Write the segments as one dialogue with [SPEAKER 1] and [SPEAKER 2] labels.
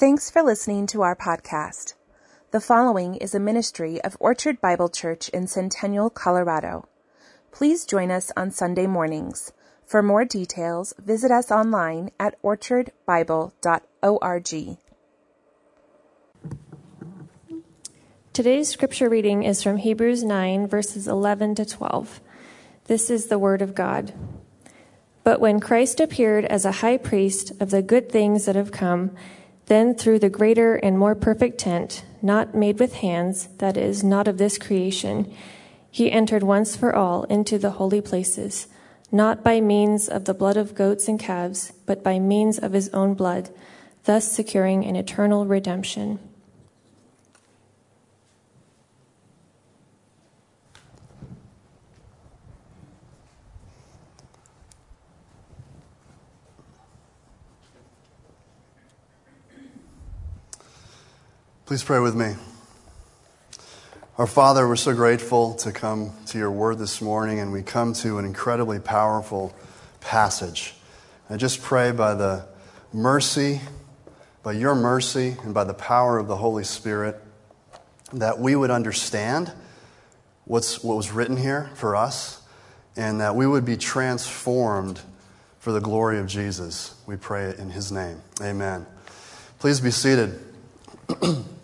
[SPEAKER 1] Thanks for listening to our podcast. The following is a ministry of Orchard Bible Church in Centennial, Colorado. Please join us on Sunday mornings. For more details, visit us online at orchardbible.org.
[SPEAKER 2] Today's scripture reading is from Hebrews 9, verses 11 to 12. This is the Word of God. But when Christ appeared as a high priest of the good things that have come, then through the greater and more perfect tent, not made with hands, that is, not of this creation, he entered once for all into the holy places, not by means of the blood of goats and calves, but by means of his own blood, thus securing an eternal redemption.
[SPEAKER 3] Please pray with me. Our Father, we're so grateful to come to your word this morning, and we come to an incredibly powerful passage. I just pray by the mercy, by your mercy, and by the power of the Holy Spirit, that we would understand what's, what was written here for us, and that we would be transformed for the glory of Jesus. We pray it in his name. Amen. Please be seated.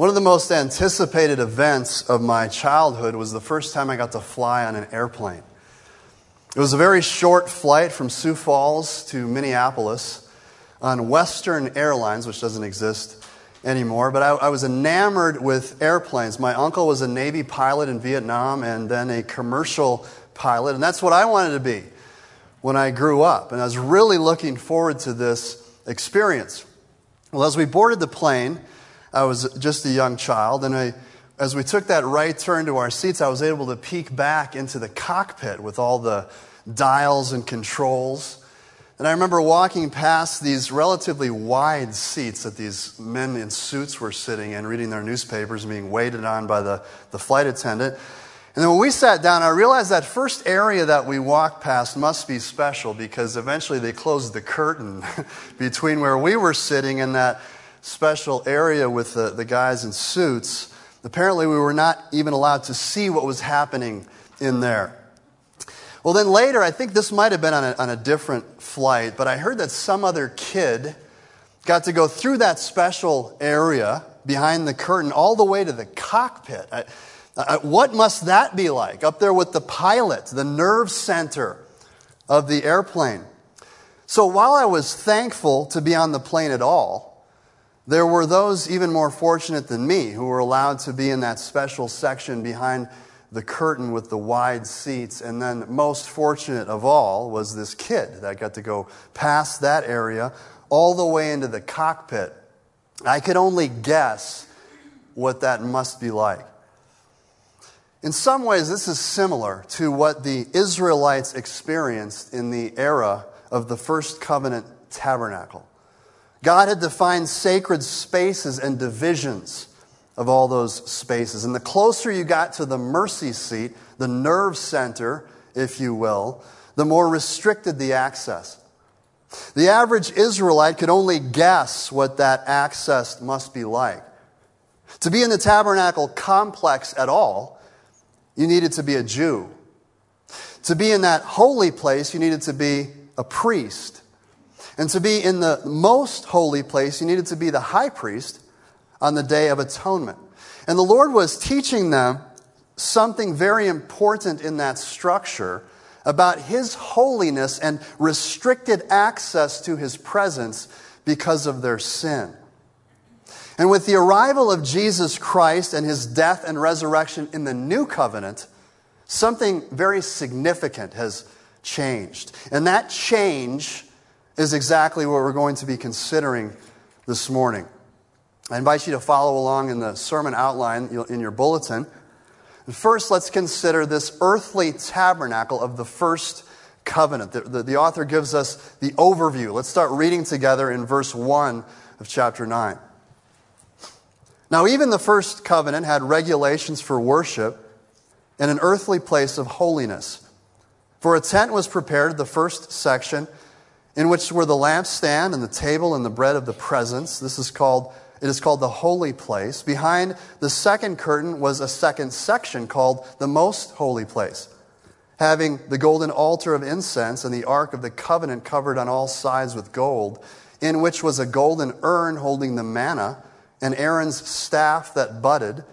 [SPEAKER 3] One of the most anticipated events of my childhood was the first time I got to fly on an airplane. It was a very short flight from Sioux Falls to Minneapolis on Western Airlines, which doesn't exist anymore, but I, I, was enamored with airplanes. My uncle was a Navy pilot in Vietnam and then a commercial pilot, and that's what I wanted to be when I grew up. And I was really looking forward to this experience. Well, as we boarded the plane, I was just a young child, and I, as we took that right turn to our seats, I was able to peek back into the cockpit with all the dials and controls. And I remember walking past these relatively wide seats that these men in suits were sitting in, reading their newspapers and being waited on by the, the flight attendant. And then when we sat down, I realized that first area that we walked past must be special because eventually they closed the curtain between where we were sitting and that special area with the, the guys in suits, apparently we were not even allowed to see what was happening in there. Well, then later, I think this might have been on a, on a different flight, but I heard that some other kid got to go through that special area behind the curtain all the way to the cockpit. I, I, what must that be like? Up there with the pilot, the nerve center of the airplane. So while I was thankful to be on the plane at all, there were those even more fortunate than me who were allowed to be in that special section behind the curtain with the wide seats. And then, most fortunate of all was this kid that got to go past that area all the way into the cockpit. I could only guess what that must be like. In some ways, this is similar to what the Israelites experienced in the era of the first covenant tabernacle. God had defined sacred spaces and divisions of all those spaces. And the closer you got to the mercy seat, the nerve center, if you will, the more restricted the access. The average Israelite could only guess what that access must be like. To be in the tabernacle complex at all, you needed to be a Jew. To be in that holy place, you needed to be a priest. And to be in the most holy place, you needed to be the high priest on the Day of Atonement. And the Lord was teaching them something very important in that structure about His holiness and restricted access to His presence because of their sin. And with the arrival of Jesus Christ and His death and resurrection in the new covenant, something very significant has changed. And that change is exactly what we're going to be considering this morning. I invite you to follow along in the sermon outline in your bulletin. First, let's consider this earthly tabernacle of the first covenant. The, the, the, author gives us the overview. Let's start reading together in verse 1 of chapter 9. Now, even the first covenant had regulations for worship in an earthly place of holiness. For a tent was prepared, the first section in which were the lampstand and the table and the bread of the presence. This is called it is called the holy place. Behind the second curtain was a second section called the most holy place, having the golden altar of incense and the ark of the covenant covered on all sides with gold, in which was a golden urn holding the manna, and Aaron's staff that budded,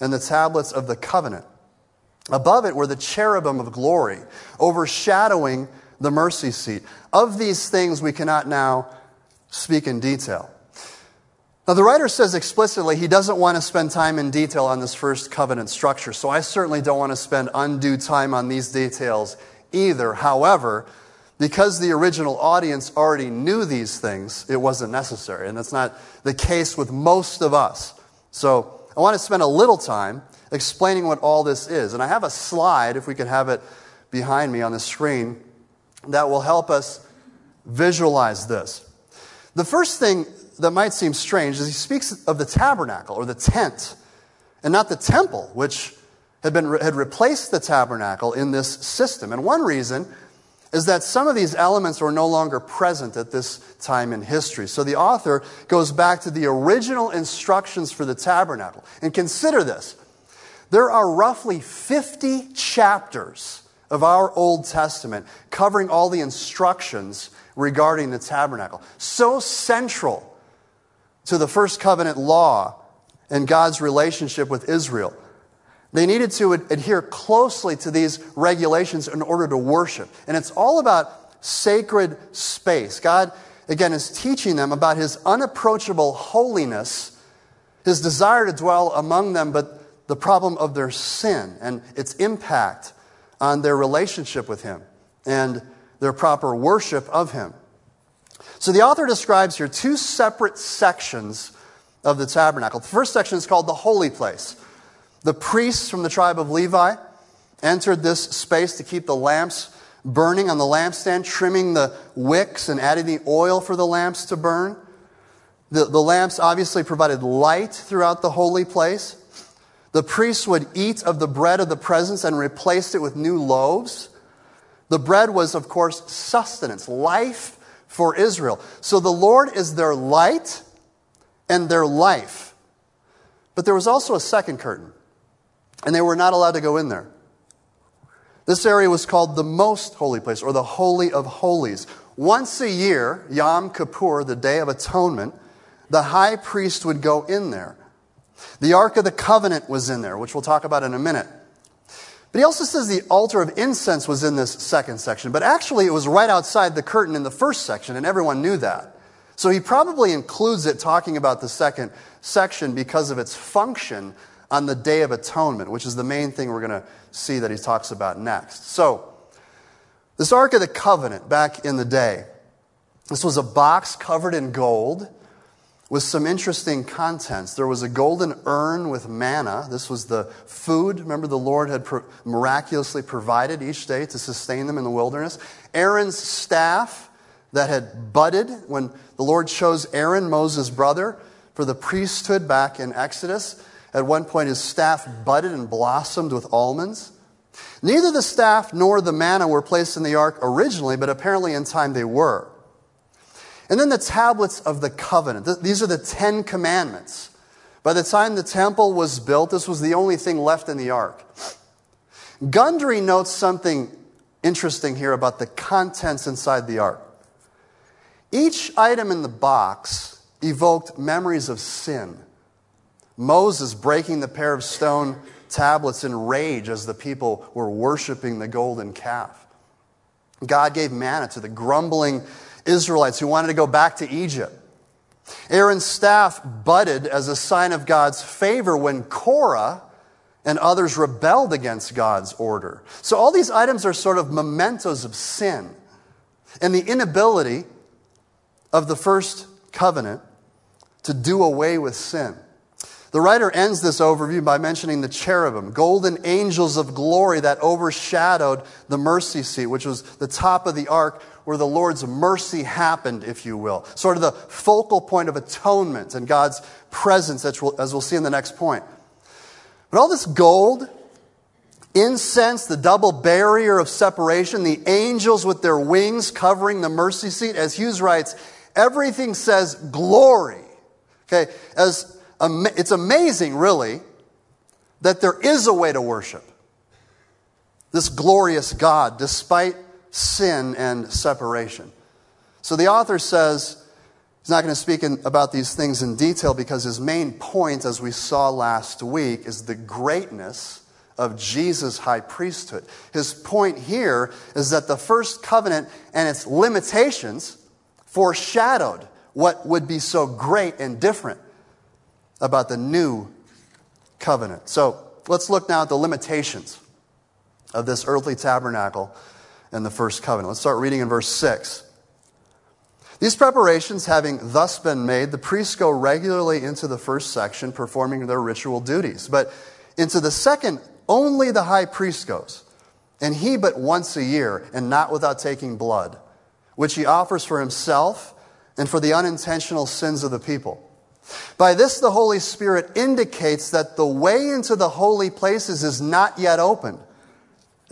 [SPEAKER 3] and the tablets of the covenant. Above it were the cherubim of glory, overshadowing the mercy seat. Of these things we cannot now speak in detail. Now, the writer says explicitly he doesn't want to spend time in detail on this first covenant structure, so I certainly don't want to spend undue time on these details either. However, because the original audience already knew these things, it wasn't necessary. And that's not the case with most of us. So I want to spend a little time explaining what all this is. And I have a slide, if we could have it behind me on the screen, that will help us visualize this. The first thing that might seem strange is he speaks of the tabernacle or the tent and not the temple, which had, been, had replaced the tabernacle in this system. And one reason is that some of these elements were no longer present at this time in history. So the author goes back to the original instructions for the tabernacle. And consider this there are roughly 50 chapters of our Old Testament covering all the instructions regarding the tabernacle. So central to the first covenant law and God's relationship with Israel. They needed to adhere closely to these regulations in order to worship. And it's all about sacred space. God, again, is teaching them about his unapproachable holiness, his desire to dwell among them, but the problem of their sin and its impact on their relationship with him and their proper worship of him. So the author describes here two separate sections of the tabernacle. The first section is called the holy place. The priests from the tribe of Levi entered this space to keep the lamps burning on the lampstand, trimming the wicks and adding the oil for the lamps to burn. The, the lamps obviously provided light throughout the holy place. The priests would eat of the bread of the presence and replaced it with new loaves. The bread was, of course, sustenance, life for Israel. So the Lord is their light and their life. But there was also a second curtain, and they were not allowed to go in there. This area was called the most holy place, or the Holy of Holies. Once a year, Yom Kippur, the Day of Atonement, the high priest would go in there. The Ark of the Covenant was in there, which we'll talk about in a minute. But he also says the altar of incense was in this second section. But actually, it was right outside the curtain in the first section, and everyone knew that. So he probably includes it talking about the second section because of its function on the Day of Atonement, which is the main thing we're going to see that he talks about next. So, this Ark of the Covenant back in the day, this was a box covered in gold with some interesting contents. There was a golden urn with manna. This was the food, remember, the Lord had pro- miraculously provided each day to sustain them in the wilderness. Aaron's staff that had budded when the Lord chose Aaron, Moses' brother, for the priesthood back in Exodus. At one point, his staff budded and blossomed with almonds. Neither the staff nor the manna were placed in the ark originally, but apparently in time they were. And then the tablets of the covenant. These are the Ten Commandments. By the time the temple was built, this was the only thing left in the ark. Gundry notes something interesting here about the contents inside the ark. Each item in the box evoked memories of sin. Moses breaking the pair of stone tablets in rage as the people were worshiping the golden calf. God gave manna to the grumbling Israelites who wanted to go back to Egypt. Aaron's staff budded as a sign of God's favor when Korah and others rebelled against God's order. So all these items are sort of mementos of sin and the inability of the first covenant to do away with sin. The writer ends this overview by mentioning the cherubim, golden angels of glory that overshadowed the mercy seat, which was the top of the ark where the Lord's mercy happened, if you will. Sort of the focal point of atonement and God's presence, as we'll, as we'll see in the next point. But all this gold incense, the double barrier of separation, the angels with their wings covering the mercy seat. As Hughes writes, everything says glory. Okay, as it's amazing, really, that there is a way to worship this glorious God despite sin and separation. So the author says he's not going to speak in, about these things in detail because his main point, as we saw last week, is the greatness of Jesus' high priesthood. His point here is that the first covenant and its limitations foreshadowed what would be so great and different about the new covenant. So let's look now at the limitations of this earthly tabernacle and the first covenant. Let's start reading in verse 6. These preparations having thus been made, the priests go regularly into the first section, performing their ritual duties. But into the second, only the high priest goes, and he but once a year, and not without taking blood, which he offers for himself and for the unintentional sins of the people. By this, the Holy Spirit indicates that the way into the holy places is not yet opened,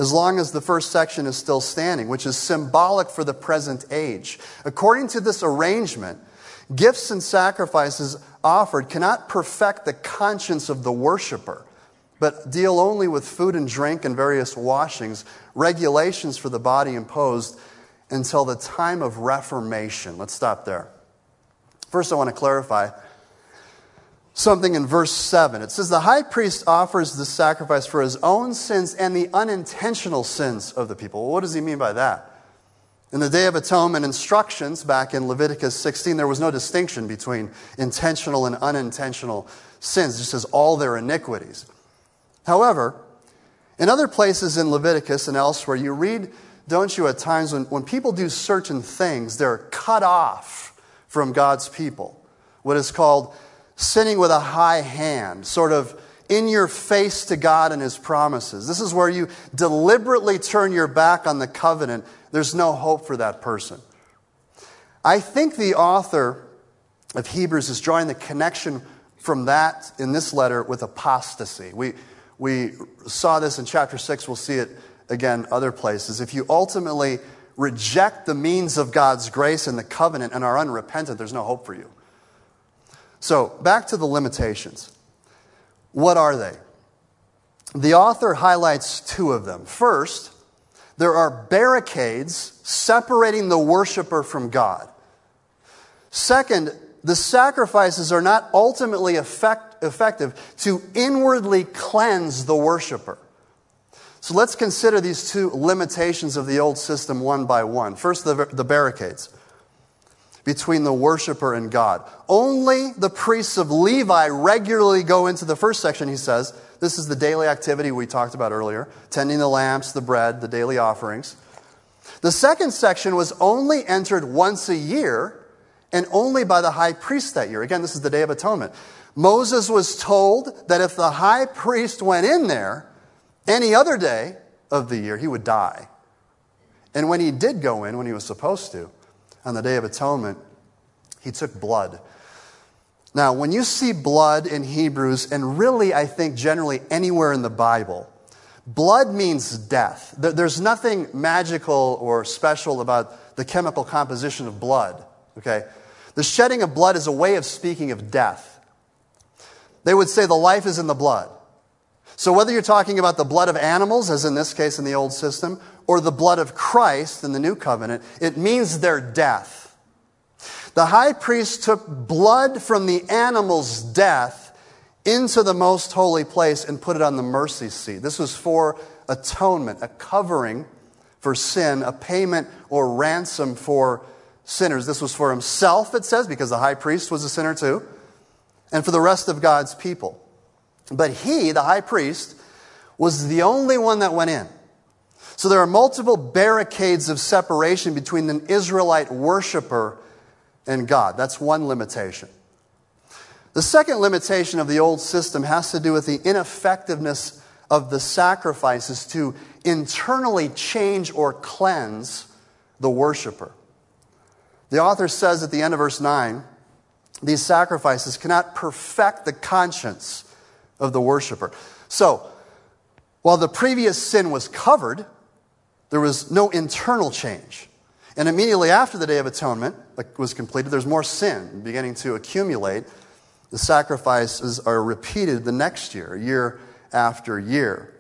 [SPEAKER 3] as long as the first section is still standing, which is symbolic for the present age. According to this arrangement, gifts and sacrifices offered cannot perfect the conscience of the worshiper, but deal only with food and drink and various washings, regulations for the body imposed until the time of Reformation. Let's stop there. First, I want to clarify something in verse 7. It says, The high priest offers the sacrifice for his own sins and the unintentional sins of the people. Well, what does he mean by that? In the Day of Atonement instructions back in Leviticus 16, there was no distinction between intentional and unintentional sins, just as all their iniquities. However, in other places in Leviticus and elsewhere, you read, don't you, at times when, when people do certain things, they're cut off from God's people. What is called sinning with a high hand, sort of in your face to God and His promises. This is where you deliberately turn your back on the covenant. There's no hope for that person. I think the author of Hebrews is drawing the connection from that in this letter with apostasy. We, we saw this in chapter 6, we'll see it again other places. If you ultimately reject the means of God's grace and the covenant and are unrepentant, there's no hope for you. So, back to the limitations. What are they? The author highlights two of them. First, there are barricades separating the worshiper from God. Second, the sacrifices are not ultimately effect, effective to inwardly cleanse the worshiper. So let's consider these two limitations of the old system one by one. First, the, the barricades between the worshiper and God. Only the priests of Levi regularly go into the first section, he says. This is the daily activity we talked about earlier tending the lamps, the bread, the daily offerings. The second section was only entered once a year and only by the high priest that year. Again, this is the Day of Atonement. Moses was told that if the high priest went in there any other day of the year, he would die. And when he did go in, when he was supposed to, on the Day of Atonement, he took blood. Now, when you see blood in Hebrews, and really, I think generally anywhere in the Bible, blood means death. There's nothing magical or special about the chemical composition of blood, okay? The shedding of blood is a way of speaking of death. They would say the life is in the blood. So, whether you're talking about the blood of animals, as in this case in the old system, or the blood of Christ in the new covenant, it means their death. The high priest took blood from the animal's death into the most holy place and put it on the mercy seat. This was for atonement, a covering for sin, a payment or ransom for sinners. This was for himself, it says, because the high priest was a sinner too, and for the rest of God's people. But he, the high priest, was the only one that went in. So there are multiple barricades of separation between an Israelite worshiper and God. That's one limitation. The second limitation of the old system has to do with the ineffectiveness of the sacrifices to internally change or cleanse the worshiper. The author says at the end of verse 9, these sacrifices cannot perfect the conscience of the worshiper. So, While the previous sin was covered, there was no internal change. And immediately after the Day of Atonement was completed, there's more sin beginning to accumulate. The sacrifices are repeated the next year, year after year.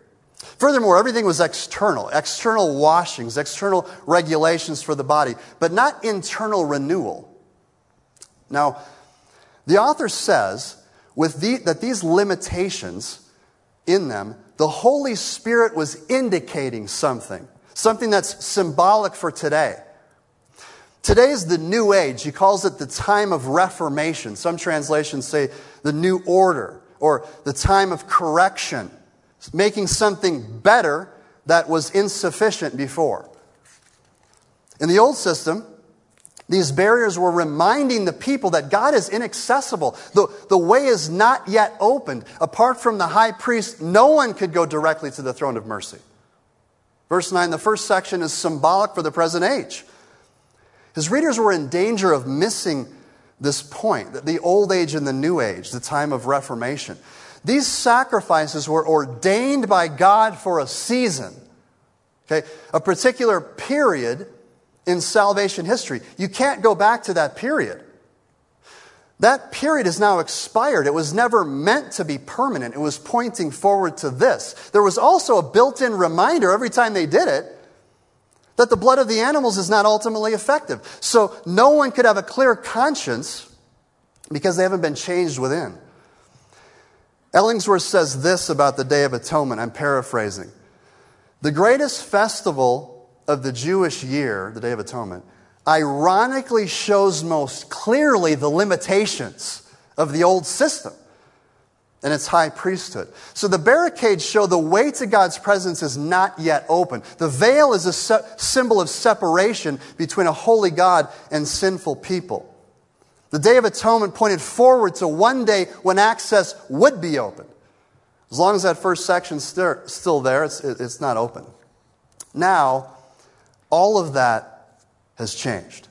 [SPEAKER 3] Furthermore, everything was external external washings, external regulations for the body, but not internal renewal. Now, the author says with the, that these limitations in them, the Holy Spirit was indicating something, something that's symbolic for today. Today is the new age. He calls it the time of reformation. Some translations say the new order or the time of correction, making something better that was insufficient before. In the old system, these barriers were reminding the people that God is inaccessible. The, the way is not yet opened. Apart from the high priest, no one could go directly to the throne of mercy. Verse 9, the first section is symbolic for the present age. His readers were in danger of missing this point the old age and the new age, the time of Reformation. These sacrifices were ordained by God for a season, okay, a particular period in salvation history. You can't go back to that period. That period is now expired. It was never meant to be permanent. It was pointing forward to this. There was also a built in reminder every time they did it that the blood of the animals is not ultimately effective. So no one could have a clear conscience because they haven't been changed within. Ellingworth says this about the Day of Atonement. I'm paraphrasing. The greatest festival of the Jewish year, the Day of Atonement, ironically shows most clearly the limitations of the old system and its high priesthood. So the barricades show the way to God's presence is not yet open. The veil is a se- symbol of separation between a holy God and sinful people. The Day of Atonement pointed forward to one day when access would be open. As long as that first section's still there, it's, it's not open. Now, all of that has changed.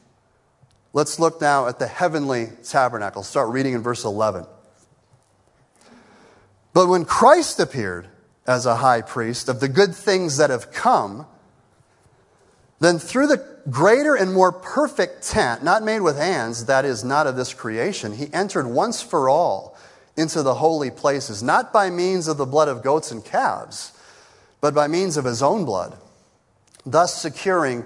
[SPEAKER 3] Let's look now at the heavenly tabernacle. Start reading in verse 11. But when Christ appeared as a high priest of the good things that have come, then through the greater and more perfect tent, not made with hands, that is not of this creation, he entered once for all into the holy places, not by means of the blood of goats and calves, but by means of his own blood thus securing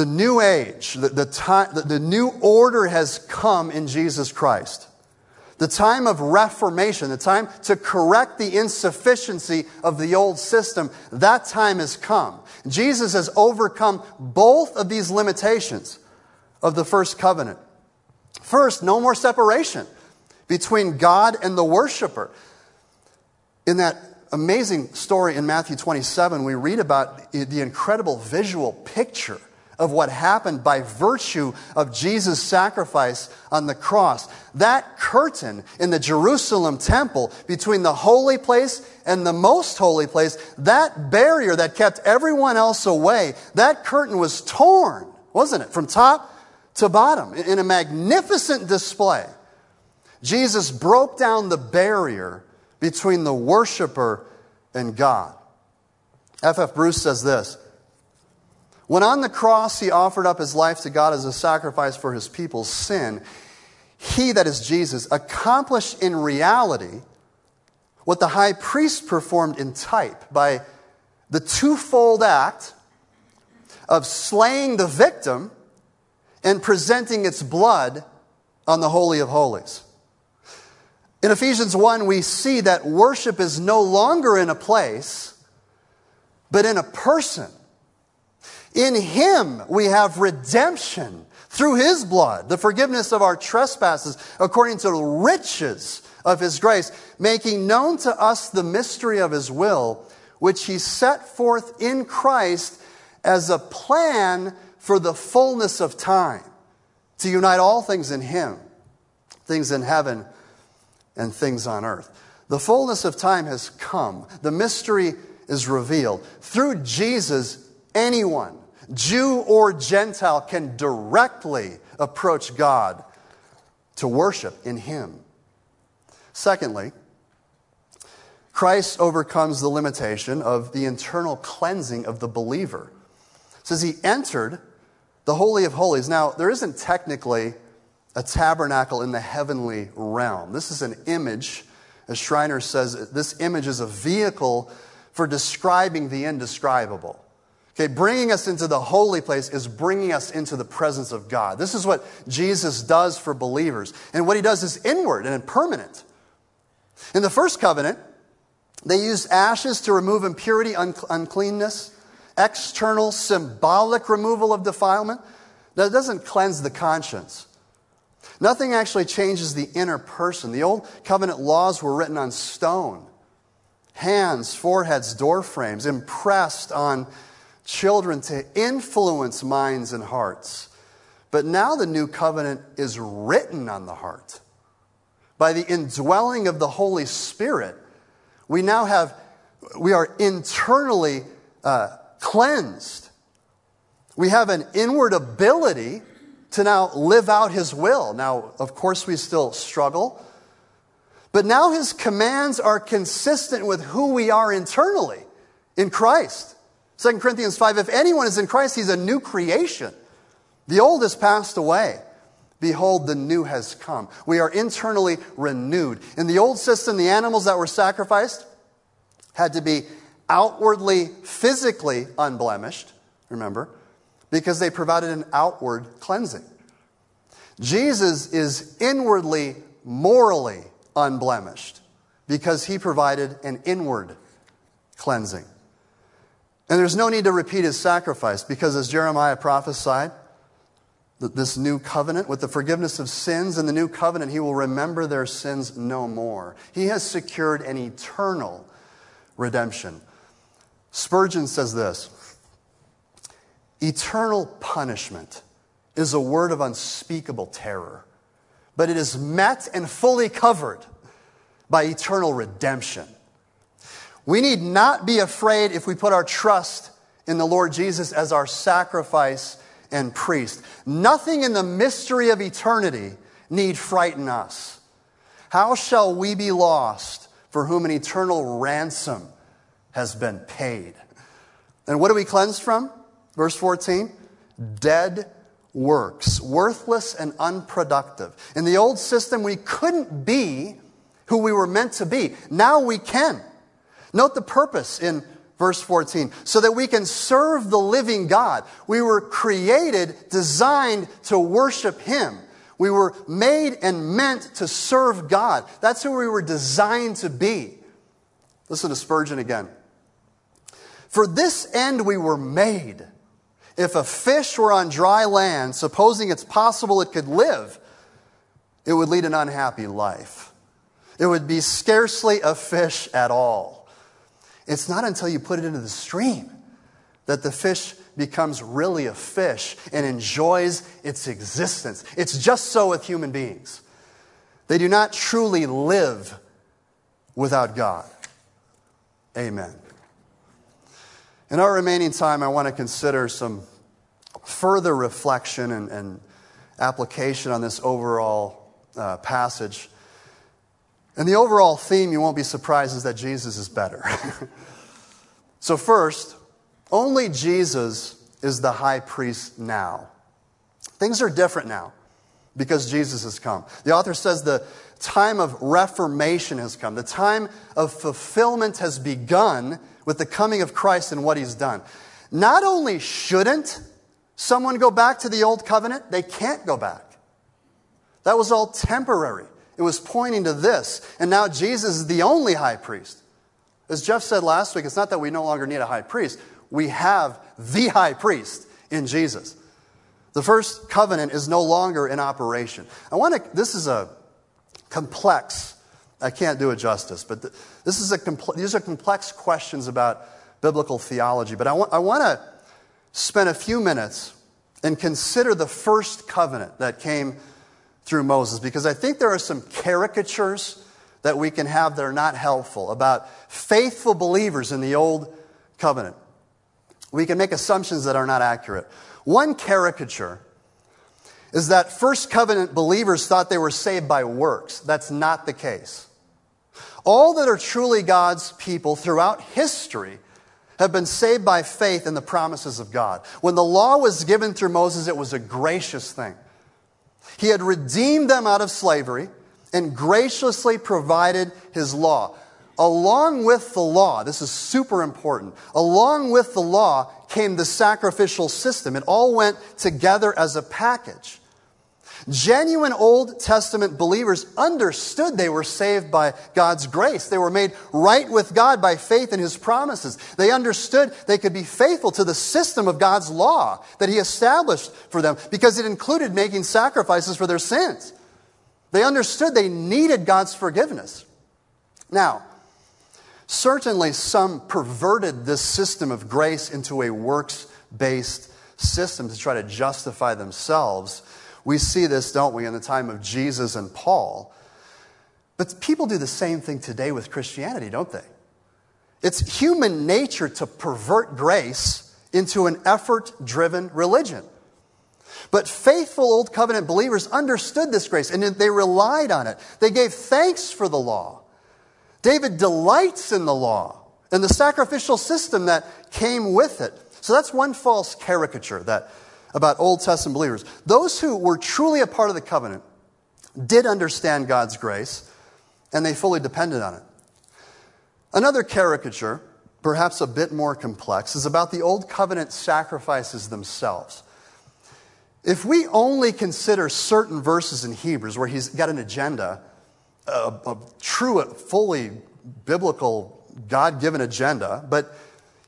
[SPEAKER 3] the new age, the, the, time, the, the new order has come in Jesus Christ. The time of reformation, the time to correct the insufficiency of the old system, that time has come. Jesus has overcome both of these limitations of the first covenant. First, no more separation between God and the worshiper. In that amazing story in Matthew 27, we read about the incredible visual picture of what happened by virtue of Jesus' sacrifice on the cross. That curtain in the Jerusalem temple between the holy place and the most holy place, that barrier that kept everyone else away, that curtain was torn, wasn't it? From top to bottom in a magnificent display. Jesus broke down the barrier between the worshiper and God. F.F. F. Bruce says this when on the cross he offered up his life to God as a sacrifice for his people's sin, he, that is Jesus, accomplished in reality what the high priest performed in type by the twofold act of slaying the victim and presenting its blood on the Holy of Holies. In Ephesians 1, we see that worship is no longer in a place, but in a person. In him we have redemption through his blood, the forgiveness of our trespasses according to the riches of his grace, making known to us the mystery of his will, which he set forth in Christ as a plan for the fullness of time to unite all things in Him, things in heaven and things on earth. The fullness of time has come. The mystery is revealed. Through Jesus, anyone, Jew or Gentile, can directly approach God to worship in Him. Secondly, Christ overcomes the limitation of the internal cleansing of the believer. It says he entered the Holy of Holies. Now, there isn't technically a tabernacle in the heavenly realm. This is an image, as Schreiner says, this image is a vehicle for describing the indescribable. Okay, bringing us into the holy place is bringing us into the presence of God. This is what Jesus does for believers. And what he does is inward and permanent. In the first covenant, they used ashes to remove impurity, un- uncleanness, external, symbolic removal of defilement. That doesn't cleanse the conscience. Nothing actually changes the inner person. The old covenant laws were written on stone hands, foreheads, door frames, impressed on children to influence minds and hearts. But now the new covenant is written on the heart. By the indwelling of the Holy Spirit, we now have, we are internally uh, cleansed. We have an inward ability to now live out His will. Now, of course, we still struggle, but now His commands are consistent with who we are internally in Christ. 2 Corinthians 5 If anyone is in Christ, he's a new creation. The old has passed away. Behold, the new has come. We are internally renewed. In the old system, the animals that were sacrificed had to be outwardly, physically unblemished, remember, because they provided an outward cleansing. Jesus is inwardly, morally unblemished because he provided an inward cleansing. And there's no need to repeat his sacrifice because, as Jeremiah prophesied, this new covenant, with the forgiveness of sins and the new covenant, he will remember their sins no more. He has secured an eternal redemption. Spurgeon says this Eternal punishment is a word of unspeakable terror, but it is met and fully covered by eternal redemption. We need not be afraid if we put our trust in the Lord Jesus as our sacrifice and priest. Nothing in the mystery of eternity need frighten us. How shall we be lost for whom an eternal ransom has been paid? And what are we cleansed from? Verse 14 dead works, worthless and unproductive. In the old system, we couldn't be who we were meant to be. Now we can. Note the purpose in verse 14 so that we can serve the living God. We were created, designed to worship Him. We were made and meant to serve God. That's who we were designed to be. Listen to Spurgeon again. For this end we were made. If a fish were on dry land, supposing it's possible it could live, it would lead an unhappy life. It would be scarcely a fish at all. It's not until you put it into the stream that the fish becomes really a fish and enjoys its existence. It's just so with human beings. They do not truly live without God. Amen. In our remaining time, I want to consider some further reflection and, and application on this overall uh, passage. And the overall theme, you won't be surprised, is that Jesus is better. so, first, only Jesus is the high priest now. Things are different now because Jesus has come. The author says the time of reformation has come, the time of fulfillment has begun with the coming of Christ and what he's done. Not only shouldn't someone go back to the old covenant, they can't go back. That was all temporary. It was pointing to this. And now Jesus is the only high priest. As Jeff said last week, it's not that we no longer need a high priest. We have the high priest in Jesus. The first covenant is no longer in operation. I want to, this is a complex, I can't do it justice, but this is a compl- these are complex questions about biblical theology. But I want, I want to spend a few minutes and consider the first covenant that came through Moses because I think there are some caricatures that we can have that are not helpful about faithful believers in the old covenant. We can make assumptions that are not accurate. One caricature is that first covenant believers thought they were saved by works. That's not the case. All that are truly God's people throughout history have been saved by faith in the promises of God. When the law was given through Moses, it was a gracious thing. He had redeemed them out of slavery and graciously provided his law. Along with the law, this is super important, along with the law came the sacrificial system. It all went together as a package. Genuine Old Testament believers understood they were saved by God's grace. They were made right with God by faith in His promises. They understood they could be faithful to the system of God's law that He established for them because it included making sacrifices for their sins. They understood they needed God's forgiveness. Now, certainly some perverted this system of grace into a works based system to try to justify themselves. We see this, don't we, in the time of Jesus and Paul. But people do the same thing today with Christianity, don't they? It's human nature to pervert grace into an effort driven religion. But faithful Old Covenant believers understood this grace and they relied on it. They gave thanks for the law. David delights in the law and the sacrificial system that came with it. So that's one false caricature that about Old Testament believers. Those who were truly a part of the covenant did understand God's grace, and they fully depended on it. Another caricature, perhaps a bit more complex, is about the Old Covenant sacrifices themselves. If we only consider certain verses in Hebrews where he's got an agenda, a, a true, fully biblical, God given agenda, but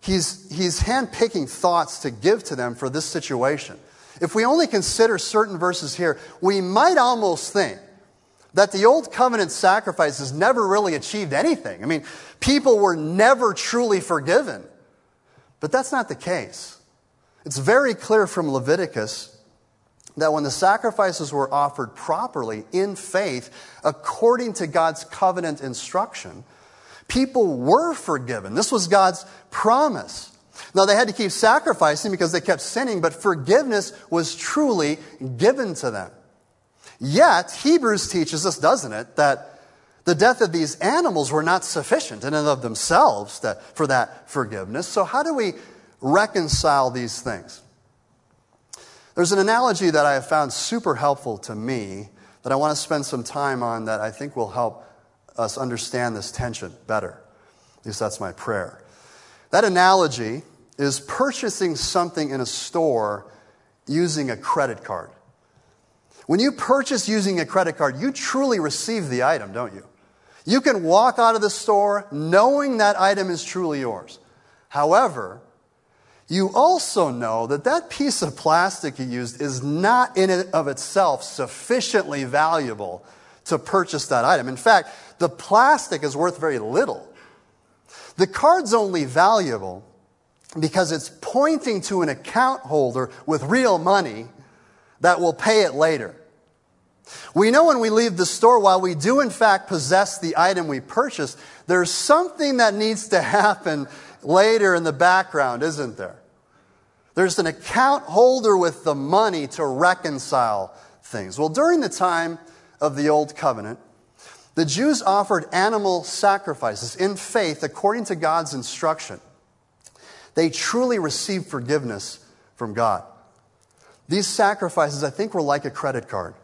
[SPEAKER 3] he's, he's handpicking thoughts to give to them for this situation. If we only consider certain verses here, we might almost think that the old covenant sacrifices never really achieved anything. I mean, people were never truly forgiven. But that's not the case. It's very clear from Leviticus that when the sacrifices were offered properly in faith, according to God's covenant instruction, people were forgiven. This was God's promise. Now, they had to keep sacrificing because they kept sinning, but forgiveness was truly given to them. Yet, Hebrews teaches us, doesn't it, that the death of these animals were not sufficient in and of themselves for that forgiveness. So, how do we reconcile these things? There's an analogy that I have found super helpful to me that I want to spend some time on that I think will help us understand this tension better. At least that's my prayer. That analogy is purchasing something in a store using a credit card. When you purchase using a credit card, you truly receive the item, don't you? You can walk out of the store knowing that item is truly yours. However, you also know that that piece of plastic you used is not in and of itself sufficiently valuable to purchase that item. In fact, the plastic is worth very little. The card's only valuable because it's pointing to an account holder with real money that will pay it later. We know when we leave the store, while we do in fact possess the item we purchased, there's something that needs to happen later in the background, isn't there? There's an account holder with the money to reconcile things. Well, during the time of the Old Covenant, the Jews offered animal sacrifices in faith according to God's instruction. They truly received forgiveness from God. These sacrifices, I think, were like a credit card.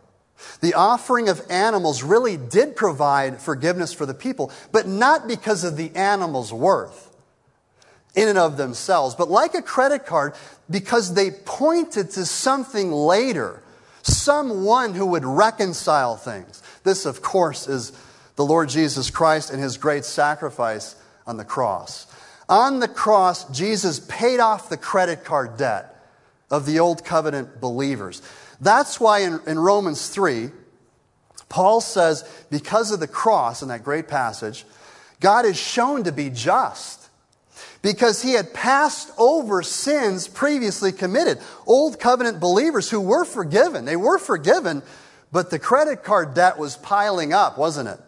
[SPEAKER 3] The offering of animals really did provide forgiveness for the people, but not because of the animal's worth in and of themselves, but like a credit card, because they pointed to something later, someone who would reconcile things. This, of course, is the Lord Jesus Christ and his great sacrifice on the cross. On the cross, Jesus paid off the credit card debt of the old covenant believers. That's why in, in Romans 3, Paul says, because of the cross in that great passage, God is shown to be just because he had passed over sins previously committed. Old covenant believers who were forgiven, they were forgiven, but the credit card debt was piling up, wasn't it?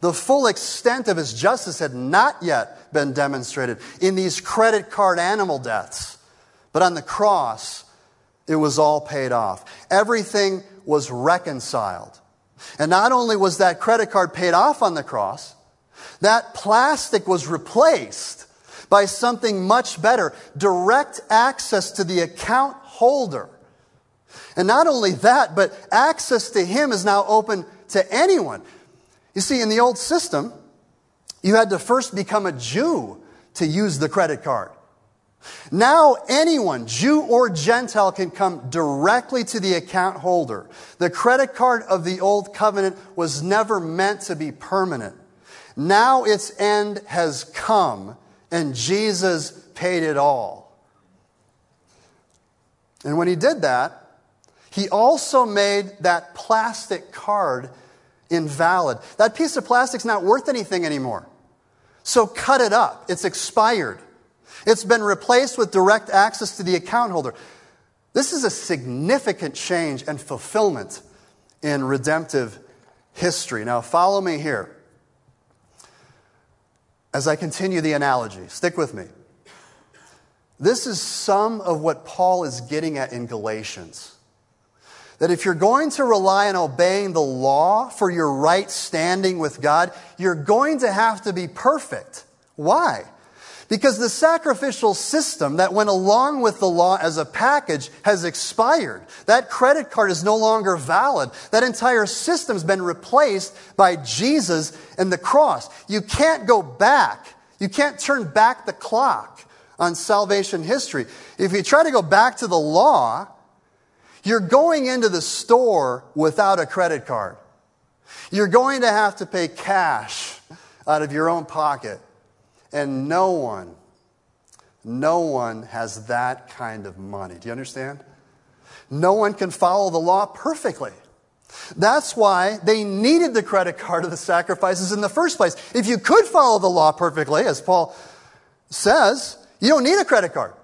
[SPEAKER 3] The full extent of his justice had not yet been demonstrated in these credit card animal deaths. But on the cross, it was all paid off. Everything was reconciled. And not only was that credit card paid off on the cross, that plastic was replaced by something much better direct access to the account holder. And not only that, but access to him is now open to anyone. You see, in the old system, you had to first become a Jew to use the credit card. Now, anyone, Jew or Gentile, can come directly to the account holder. The credit card of the Old Covenant was never meant to be permanent. Now its end has come, and Jesus paid it all. And when he did that, he also made that plastic card invalid. That piece of plastic's not worth anything anymore. So cut it up. It's expired. It's been replaced with direct access to the account holder. This is a significant change and fulfillment in redemptive history. Now, follow me here as I continue the analogy. Stick with me. This is some of what Paul is getting at in Galatians. That if you're going to rely on obeying the law for your right standing with God, you're going to have to be perfect. Why? Because the sacrificial system that went along with the law as a package has expired. That credit card is no longer valid. That entire system's been replaced by Jesus and the cross. You can't go back. You can't turn back the clock on salvation history. If you try to go back to the law, you're going into the store without a credit card. You're going to have to pay cash out of your own pocket. And no one, no one has that kind of money. Do you understand? No one can follow the law perfectly. That's why they needed the credit card of the sacrifices in the first place. If you could follow the law perfectly, as Paul says, you don't need a credit card.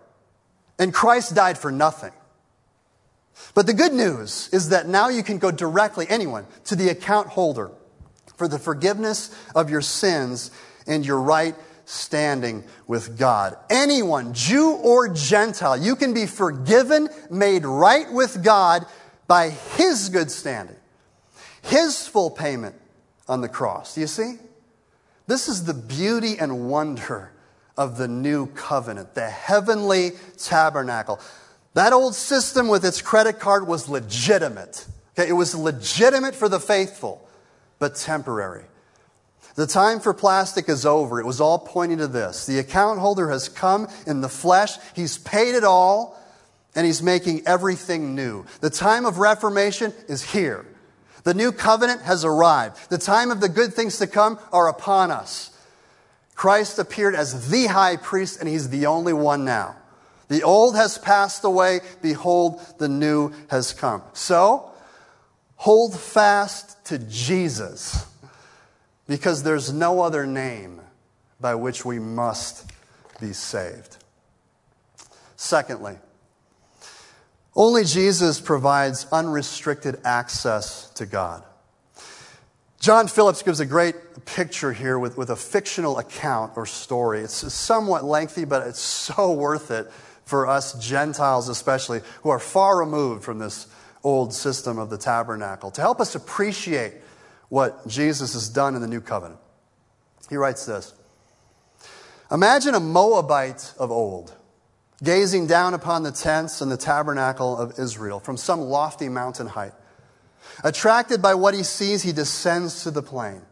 [SPEAKER 3] And Christ died for nothing. But the good news is that now you can go directly, anyone, to the account holder for the forgiveness of your sins and your right standing with God. Anyone, Jew or Gentile, you can be forgiven, made right with God by His good standing, His full payment on the cross. Do you see? This is the beauty and wonder of the new covenant, the heavenly tabernacle. That old system with its credit card was legitimate. Okay, it was legitimate for the faithful, but temporary. The time for plastic is over. It was all pointing to this. The account holder has come in the flesh. He's paid it all, and he's making everything new. The time of reformation is here. The new covenant has arrived. The time of the good things to come are upon us. Christ appeared as the high priest, and he's the only one now. The old has passed away. Behold, the new has come. So, hold fast to Jesus because there's no other name by which we must be saved. Secondly, only Jesus provides unrestricted access to God. John Phillips gives a great picture here with, with a fictional account or story. It's somewhat lengthy, but it's so worth it for us Gentiles, especially, who are far removed from this old system of the tabernacle, to help us appreciate what Jesus has done in the new covenant. He writes this Imagine a Moabite of old, gazing down upon the tents and the tabernacle of Israel from some lofty mountain height. Attracted by what he sees, he descends to the plain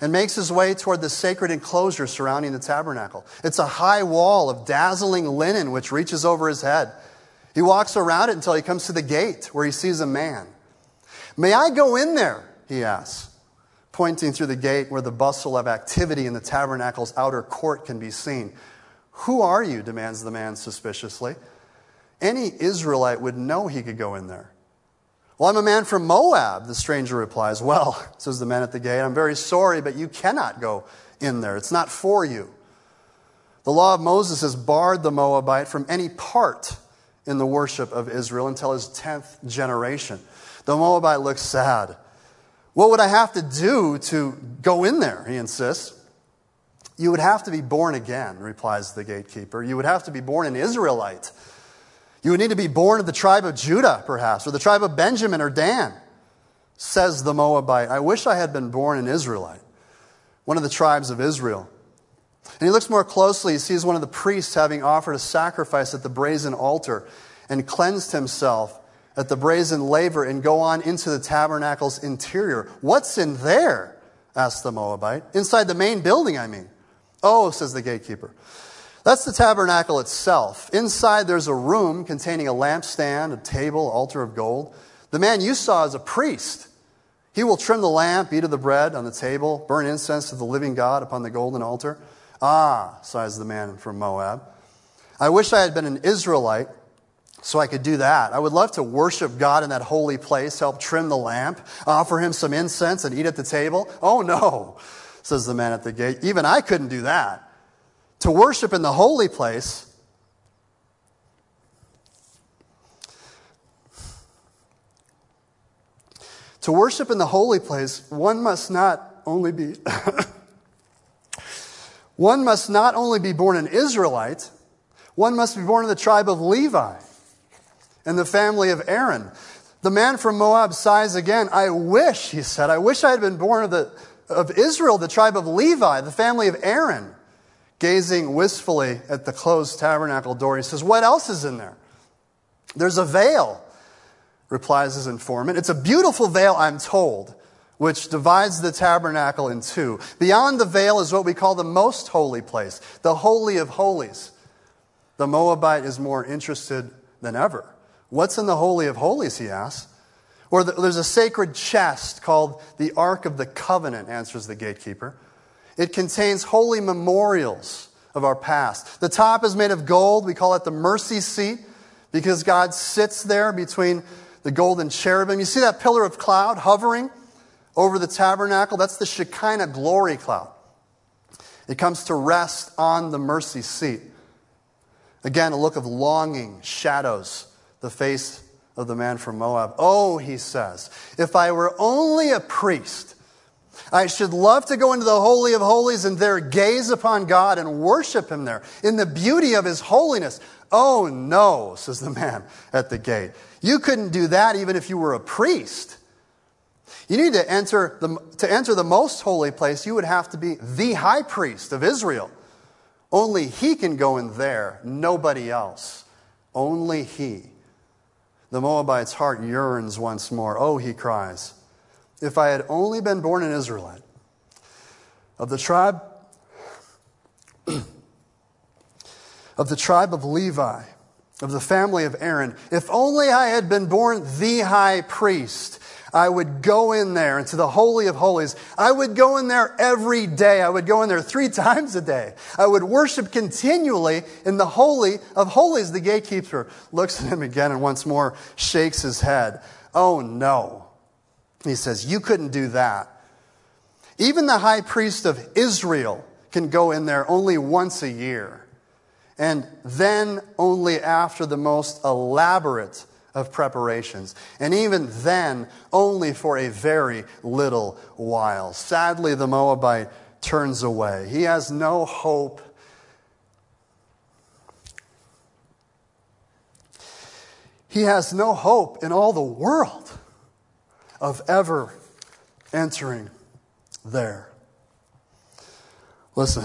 [SPEAKER 3] and makes his way toward the sacred enclosure surrounding the tabernacle. It's a high wall of dazzling linen which reaches over his head. He walks around it until he comes to the gate where he sees a man. May I go in there? He asks pointing through the gate where the bustle of activity in the tabernacle's outer court can be seen. Who are you? demands the man suspiciously. Any Israelite would know he could go in there. Well, I'm a man from Moab, the stranger replies. Well, says the man at the gate, I'm very sorry, but you cannot go in there. It's not for you. The law of Moses has barred the Moabite from any part in the worship of Israel until his 10th generation. The Moabite looks sad. What would I have to do to go in there? He insists. You would have to be born again, replies the gatekeeper. You would have to be born an Israelite. You would need to be born of the tribe of Judah, perhaps, or the tribe of Benjamin or Dan, says the Moabite. I wish I had been born an Israelite, one of the tribes of Israel. And he looks more closely. He sees one of the priests having offered a sacrifice at the brazen altar and cleansed himself at the brazen laver and go on into the tabernacle's interior. What's in there? asked the Moabite. Inside the main building, I mean. Oh, says the gatekeeper. That's the tabernacle itself. Inside, there's a room containing a lampstand, a table, altar of gold. The man you saw is a priest. He will trim the lamp, eat of the bread on the table, burn incense to the living God upon the golden altar. Ah, sighs the man from Moab. I wish I had been an Israelite so I could do that. I would love to worship God in that holy place, help trim the lamp, offer him some incense, and eat at the table. Oh, no, says the man at the gate. Even I couldn't do that. To worship in the holy place, To worship in the holy place, one must not only be one must not only be born an Israelite, one must be born in the tribe of Levi and the family of Aaron. The man from Moab sighs again. I wish, he said, I wish I had been born of, the, of Israel, the tribe of Levi, the family of Aaron. Gazing wistfully at the closed tabernacle door, he says, What else is in there? There's a veil, replies his informant. It's a beautiful veil, I'm told, which divides the tabernacle in two. Beyond the veil is what we call the most holy place, the Holy of Holies. The Moabite is more interested than ever. What's in the Holy of Holies, he asks. Or the, there's a sacred chest called the Ark of the Covenant, answers the gatekeeper. It contains holy memorials of our past. The top is made of gold. We call it the mercy seat because God sits there between the golden cherubim. You see that pillar of cloud hovering over the tabernacle? That's the Shekinah glory cloud. It comes to rest on the mercy seat. Again, a look of longing shadows the face of the man from Moab. Oh, he says, if I were only a priest, I should love to go into the Holy of Holies and there gaze upon God and worship him there in the beauty of his holiness. Oh, no, says the man at the gate. You couldn't do that even if you were a priest. You need to enter the, to enter the most holy place, you would have to be the high priest of Israel. Only he can go in there, nobody else. Only he. The Moabite's heart yearns once more. Oh, he cries, if I had only been born an Israelite of the tribe of the tribe of Levi, of the family of Aaron, if only I had been born the high priest I would go in there into the Holy of Holies. I would go in there every day. I would go in there three times a day. I would worship continually in the Holy of Holies. The gatekeeper looks at him again and once more shakes his head. Oh no. He says, You couldn't do that. Even the high priest of Israel can go in there only once a year. And then only after the most elaborate of preparations. And even then, only for a very little while. Sadly, the Moabite turns away. He has no hope. He has no hope in all the world of ever entering there. Listen,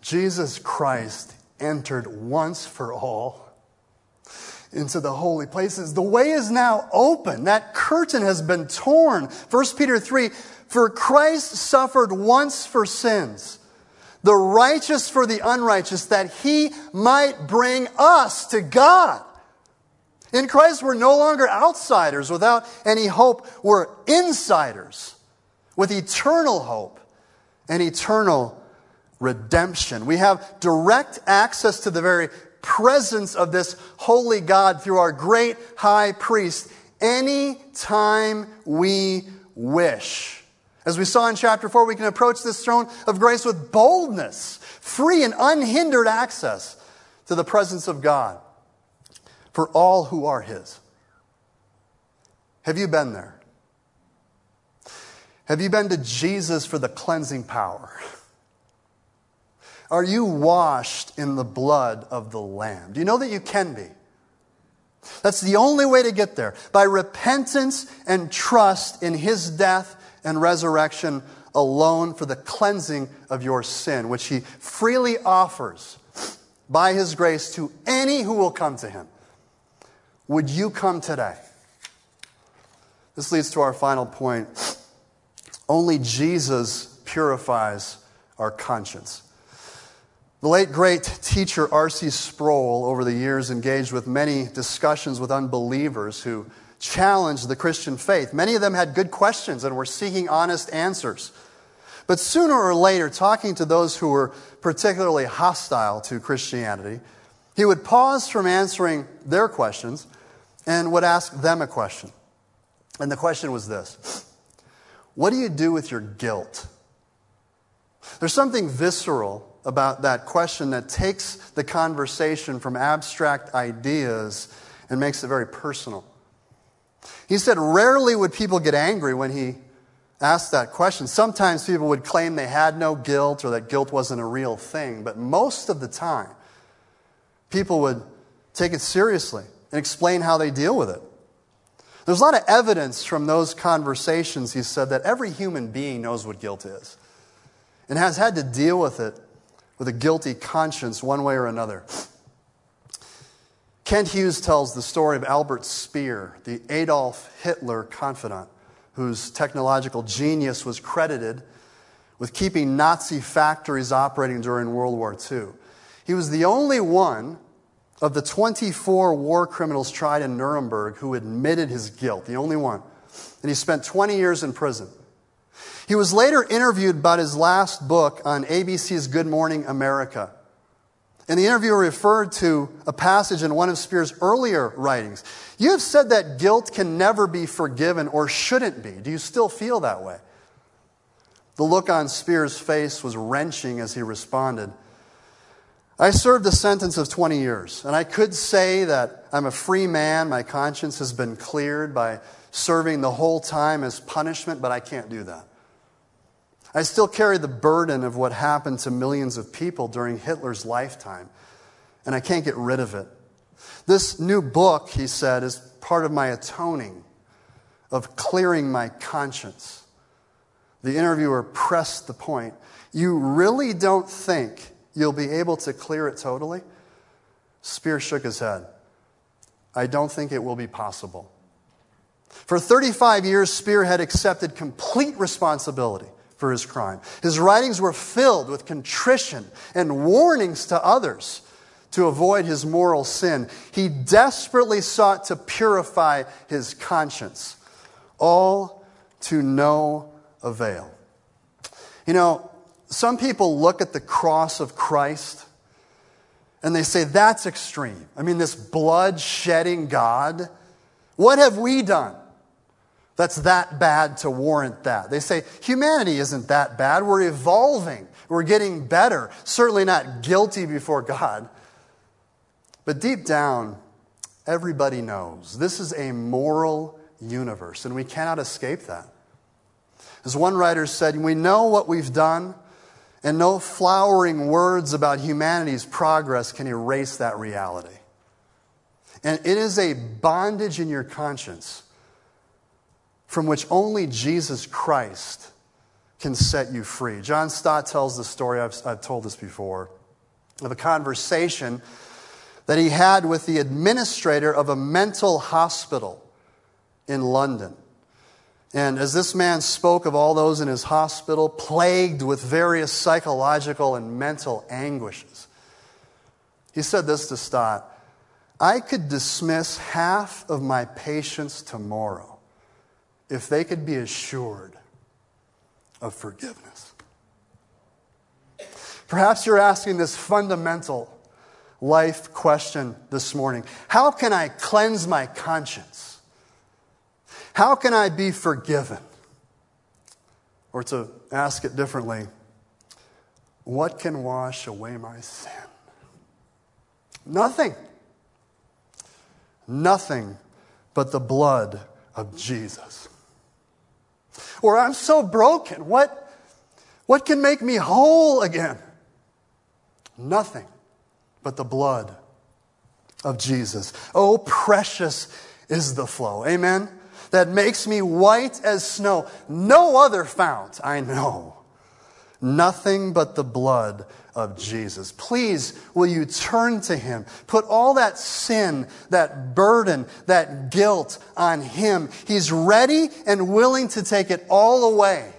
[SPEAKER 3] Jesus Christ entered once for all into the holy places. The way is now open. That curtain has been torn. 1 Peter 3 For Christ suffered once for sins, the righteous for the unrighteous, that he might bring us to God. In Christ, we're no longer outsiders without any hope. We're insiders with eternal hope and eternal redemption. We have direct access to the very presence of this holy God through our great high priest any time we wish. As we saw in chapter 4, we can approach this throne of grace with boldness, free and unhindered access to the presence of God for all who are His. Have you been there? Have you been to Jesus for the cleansing power? Are you washed in the blood of the Lamb? Do you know that you can be? That's the only way to get there by repentance and trust in His death and resurrection alone for the cleansing of your sin, which He freely offers by His grace to any who will come to Him. Would you come today? This leads to our final point. Only Jesus purifies our conscience. The late great teacher R.C. Sproul, over the years, engaged with many discussions with unbelievers who challenged the Christian faith. Many of them had good questions and were seeking honest answers. But sooner or later, talking to those who were particularly hostile to Christianity, he would pause from answering their questions and would ask them a question. And the question was this What do you do with your guilt? There's something visceral about that question that takes the conversation from abstract ideas and makes it very personal. He said, rarely would people get angry when he asked that question. Sometimes people would claim they had no guilt or that guilt wasn't a real thing, but most of the time, people would take it seriously and explain how they deal with it. There's a lot of evidence from those conversations, he said, that every human being knows what guilt is and has had to deal with it with a guilty conscience one way or another. Kent Hughes tells the story of Albert Speer, the Adolf Hitler confidant, whose technological genius was credited with keeping Nazi factories operating during World War II. He was the only one of the 24 war criminals tried in Nuremberg who admitted his guilt, the only one. And he spent 20 years in prison. He was later interviewed about his last book on ABC's Good Morning America. And the interviewer referred to a passage in one of Speer's earlier writings. You have said that guilt can never be forgiven or shouldn't be. Do you still feel that way? The look on Speer's face was wrenching as he responded. I served a sentence of 20 years, and I could say that I'm a free man. My conscience has been cleared by serving the whole time as punishment, but I can't do that. I still carry the burden of what happened to millions of people during Hitler's lifetime, and I can't get rid of it. This new book, he said, is part of my atoning, of clearing my conscience. The interviewer pressed the point You really don't think you'll be able to clear it totally? Speer shook his head. I don't think it will be possible. For 35 years, Speer had accepted complete responsibility for his crime. His writings were filled with contrition and warnings to others to avoid his moral sin. He desperately sought to purify his conscience, all to no avail. You know, some people look at the cross of Christ and they say, that's extreme. I mean, this blood shedding God, what have we done? That's that bad to warrant that. They say humanity isn't that bad. We're evolving. We're getting better. Certainly not guilty before God. But deep down, everybody knows this is a moral universe, and we cannot escape that. As one writer said, we know what we've done, and no flowering words about humanity's progress can erase that reality. And it is a bondage in your conscience from which only Jesus Christ can set you free. John Stott tells the story, I've, I've told this before, of a conversation that he had with the administrator of a mental hospital in London. And as this man spoke of all those in his hospital, plagued with various psychological and mental anguishes, he said this to Stott I could dismiss half of my patients tomorrow if they could be assured of forgiveness. Perhaps you're asking this fundamental life question this morning How can I cleanse my conscience? How can I be forgiven? Or to ask it differently, what can wash away my sin? Nothing. Nothing but the blood of Jesus. Or I'm so broken. What, what can make me whole again? Nothing but the blood of Jesus. Oh, precious is the flow. Amen? That makes me white as snow. No other fount I know. Nothing but the blood of Jesus. Please, will you turn to Him? Put all that sin, that burden, that guilt on Him. He's ready and willing to take it all away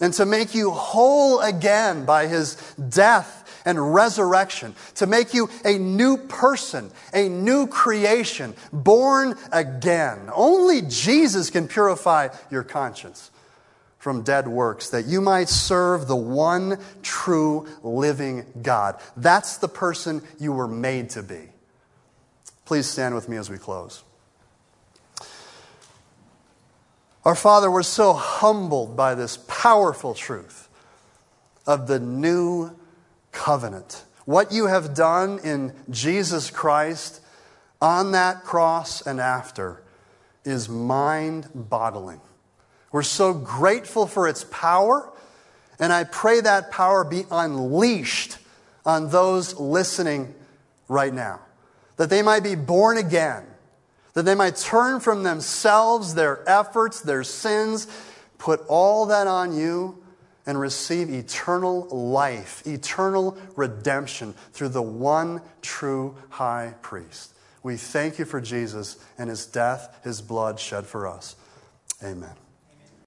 [SPEAKER 3] and to make you whole again by His death and resurrection, to make you a new person, a new creation, born again. Only Jesus can purify your conscience from dead works, that you might serve the one true living God. That's the person you were made to be. Please stand with me as we close. Our Father, we're so humbled by this powerful truth of the new covenant. What you have done in Jesus Christ on that cross and after is mind boggling. We're so grateful for its power, and I pray that power be unleashed on those listening right now. That they might be born again, that they might turn from themselves, their efforts, their sins, put all that on you, and receive eternal life, eternal redemption through the one true high priest. We thank you for Jesus and his death, his blood shed for us. Amen.